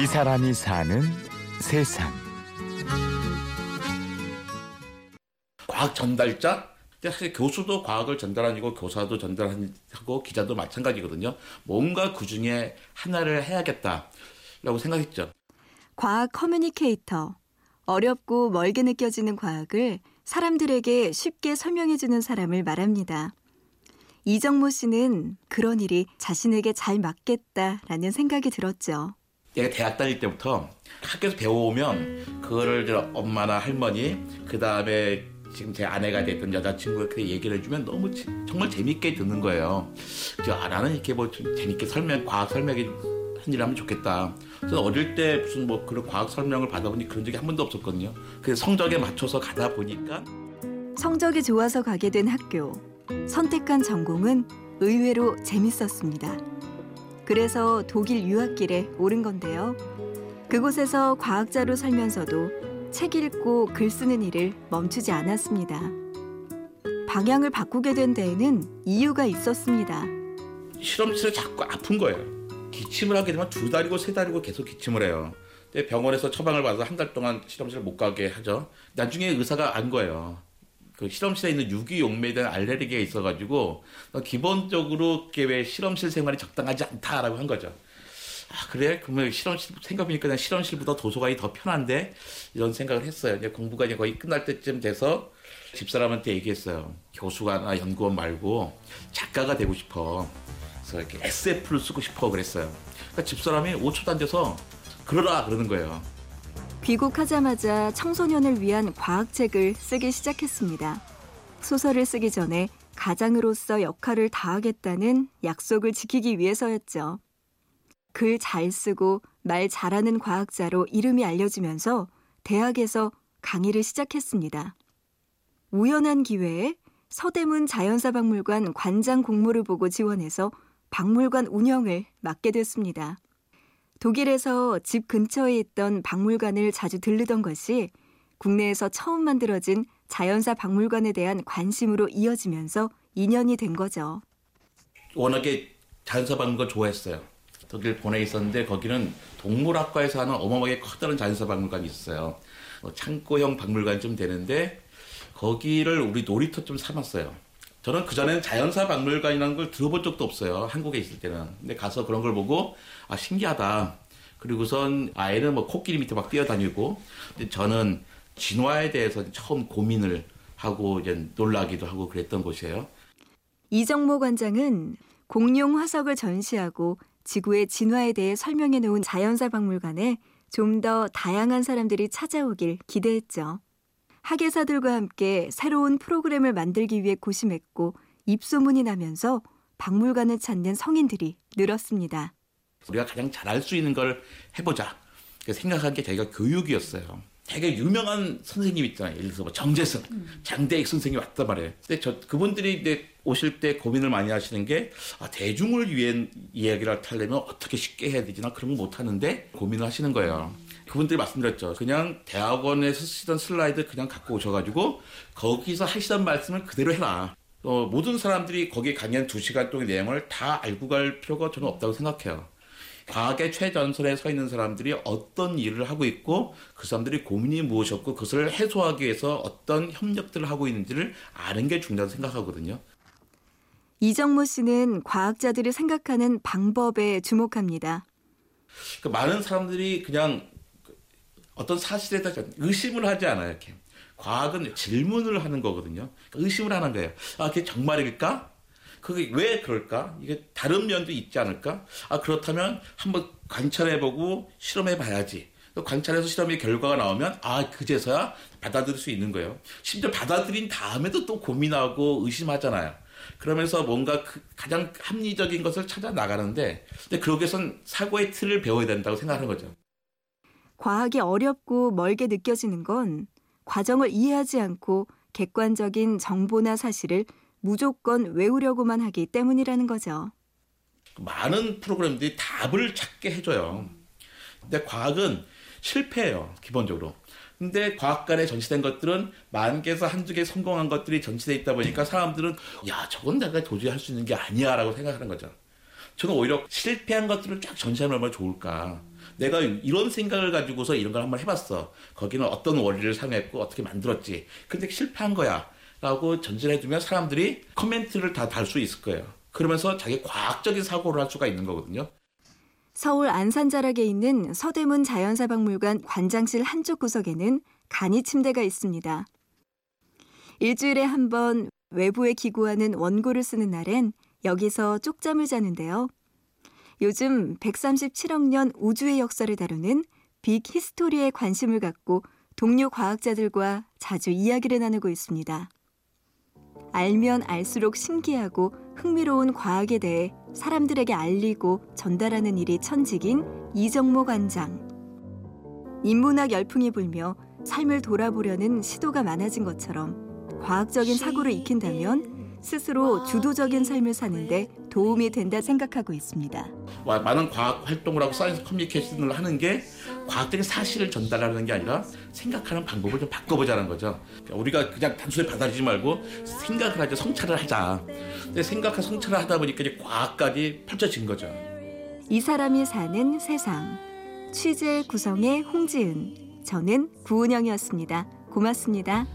이 사람이 사는 세상. 과학 전달자? 사실 교수도 과학을 전달하고 교사도 전달하고 기자도 마찬가지거든요. 뭔가 그 중에 하나를 해야겠다라고 생각했죠. 과학 커뮤니케이터. 어렵고 멀게 느껴지는 과학을 사람들에게 쉽게 설명해주는 사람을 말합니다. 이정모 씨는 그런 일이 자신에게 잘 맞겠다라는 생각이 들었죠. 내가 대학 다닐 때부터 학교에서 배워오면 그거를 엄마나 할머니 그 다음에 지금 제 아내가 됐던 여자친구가 얘기를 해주면 너무 정말 재밌게 듣는 거예요. 저 아, 나는 이렇게 뭐 재밌게 설명 과학 설명이 한일 하면 좋겠다. 저는 어릴 때 무슨 뭐 그런 과학 설명을 받아보니 그런 적이 한 번도 없었거든요. 그래서 성적에 맞춰서 가다 보니까 성적이 좋아서 가게 된 학교. 선택한 전공은 의외로 재밌었습니다. 그래서 독일 유학길에 오른 건데요. 그곳에서 과학자로 살면서도 책 읽고 글 쓰는 일을 멈추지 않았습니다. 방향을 바꾸게 된 데에는 이유가 있었습니다. 실험실에 자꾸 아픈 거예요. 기침을 하게 되면 두 달이고 세 달이고 계속 기침을 해요. 병원에서 처방을 받아서 한 달 동안 실험실 못 가게 하죠. 나중에 의사가 안 거예요. 그 실험실에 있는 유기용매에 대한 알레르기가 있어가지고 기본적으로 왜 실험실 생활이 적당하지 않다라고 한 거죠. 아 그래? 그러면 실험실 생각해보니까 그냥 실험실보다 도서관이 더 편한데 이런 생각을 했어요. 이제 공부가 이제 거의 끝날 때쯤 돼서 집사람한테 얘기했어요. 교수가나 연구원 말고 작가가 되고 싶어. 그래서 이렇게 SF를 쓰고 싶어 그랬어요. 그러니까 집사람이 5초도 안 돼서 그러라 그러는 거예요. 귀국하자마자 청소년을 위한 과학책을 쓰기 시작했습니다. 소설을 쓰기 전에 가장으로서 역할을 다하겠다는 약속을 지키기 위해서였죠. 글 잘 쓰고 말 잘하는 과학자로 이름이 알려지면서 대학에서 강의를 시작했습니다. 우연한 기회에 서대문 자연사박물관 관장 공모를 보고 지원해서 박물관 운영을 맡게 됐습니다. 독일에서 집 근처에 있던 박물관을 자주 들르던 것이 국내에서 처음 만들어진 자연사 박물관에 대한 관심으로 이어지면서 인연이 된 거죠. 워낙에 자연사 박물관 좋아했어요. 독일 본에 있었는데 거기는 동물학과에서 하는 어마어마하게 커다란 자연사 박물관이 있어요. 뭐 창고형 박물관 좀 되는데 거기를 우리 놀이터 좀 삼았어요. 저는 그전에는 자연사 박물관이라는 걸 들어본 적도 없어요. 한국에 있을 때는. 근데 가서 그런 걸 보고, 아, 신기하다. 그리고선 아이는 뭐 코끼리 밑에 막 뛰어다니고, 근데 저는 진화에 대해서 처음 고민을 하고 이제 놀라기도 하고 그랬던 곳이에요. 이정모 관장은 공룡 화석을 전시하고 지구의 진화에 대해 설명해 놓은 자연사 박물관에 좀 더 다양한 사람들이 찾아오길 기대했죠. 학예사들과 함께 새로운 프로그램을 만들기 위해 고심했고 입소문이 나면서 박물관을 찾는 성인들이 늘었습니다. 우리가 가장 잘할 수 있는 걸 해보자. 생각한 게 저희가 교육이었어요. 되게 유명한 선생님 있잖아요. 예를 들어서 뭐 정재승, 장대익 선생님 왔단 말이에요. 근데 저 그분들이 이제 오실 때 고민을 많이 하시는 게 아, 대중을 위한 이야기를 하려면 어떻게 쉽게 해야 되지? 나 그런 거 못 하는데 고민을 하시는 거예요. 그분들이 말씀드렸죠. 그냥 대학원에서 쓰던 슬라이드 그냥 갖고 오셔가지고 거기서 하시던 말씀을 그대로 해라. 어, 모든 사람들이 거기 강연 2시간 동안 내용을 다 알고 갈 필요가 저는 없다고 생각해요. 과학의 최전선에 서 있는 사람들이 어떤 일을 하고 있고 그 사람들이 고민이 무엇이었고 그것을 해소하기 위해서 어떤 협력들을 하고 있는지를 아는 게 중요하다고 생각하거든요. 이정모 씨는 과학자들이 생각하는 방법에 주목합니다. 그 많은 사람들이 그냥 어떤 사실에 대해서 의심을 하지 않아요. 이렇게. 과학은 질문을 하는 거거든요. 의심을 하는 거예요. 아, 그게 정말일까? 그게 왜 그럴까? 이게 다른 면도 있지 않을까? 아, 그렇다면 한번 관찰해보고 실험해봐야지. 관찰해서 실험의 결과가 나오면 아 그제서야 받아들일 수 있는 거예요. 심지어 받아들인 다음에도 또 고민하고 의심하잖아요. 그러면서 뭔가 그 가장 합리적인 것을 찾아 나가는데 근데 그러기 위해선 사고의 틀을 배워야 된다고 생각하는 거죠. 과학이 어렵고 멀게 느껴지는 건 과정을 이해하지 않고 객관적인 정보나 사실을 무조건 외우려고만 하기 때문이라는 거죠. 많은 프로그램들이 답을 찾게 해줘요. 근데 과학은 실패해요, 기본적으로. 근데 과학관에 전시된 것들은 만 개에서 한두 개 성공한 것들이 전시돼 있다 보니까 사람들은 야, 저건 내가 도저히 할 수 있는 게 아니야 라고 생각하는 거죠. 저는 오히려 실패한 것들을 쫙 전시하면 얼마나 좋을까. 내가 이런 생각을 가지고서 이런 걸 한번 해봤어. 거기는 어떤 원리를 사용했고 어떻게 만들었지. 근데 실패한 거야. 라고 전제를 해주면 사람들이 코멘트를 다 달 수 있을 거예요. 그러면서 자기 과학적인 사고를 할 수가 있는 거거든요. 서울 안산자락에 있는 서대문 자연사박물관 관장실 한쪽 구석에는 간이 침대가 있습니다. 일주일에 한 번 외부에 기고하는 원고를 쓰는 날엔 여기서 쪽잠을 자는데요. 요즘 137억 년 우주의 역사를 다루는 빅 히스토리에 관심을 갖고 동료 과학자들과 자주 이야기를 나누고 있습니다. 알면 알수록 신기하고 흥미로운 과학에 대해 사람들에게 알리고 전달하는 일이 천직인 이정모 관장. 인문학 열풍이 불며 삶을 돌아보려는 시도가 많아진 것처럼 과학적인 사고를 익힌다면 스스로 주도적인 삶을 사는데 도움이 된다 생각하고 있습니다. 와- 많은 과학 활동을 하고 science communication을 하는 게 과학적인 사실을 전달하는 게 아니라 생각하는 방법을 좀 바꿔보자는 거죠. 우리가 그냥 단순히 받아들이지 말고 생각을 하자, 성찰을 하자. 근데 생각과 성찰을 하다 보니까 이제 과학까지 펼쳐진 거죠. 이 사람이 사는 세상. 취재 구성의 홍지은. 저는 구은영이었습니다. 고맙습니다.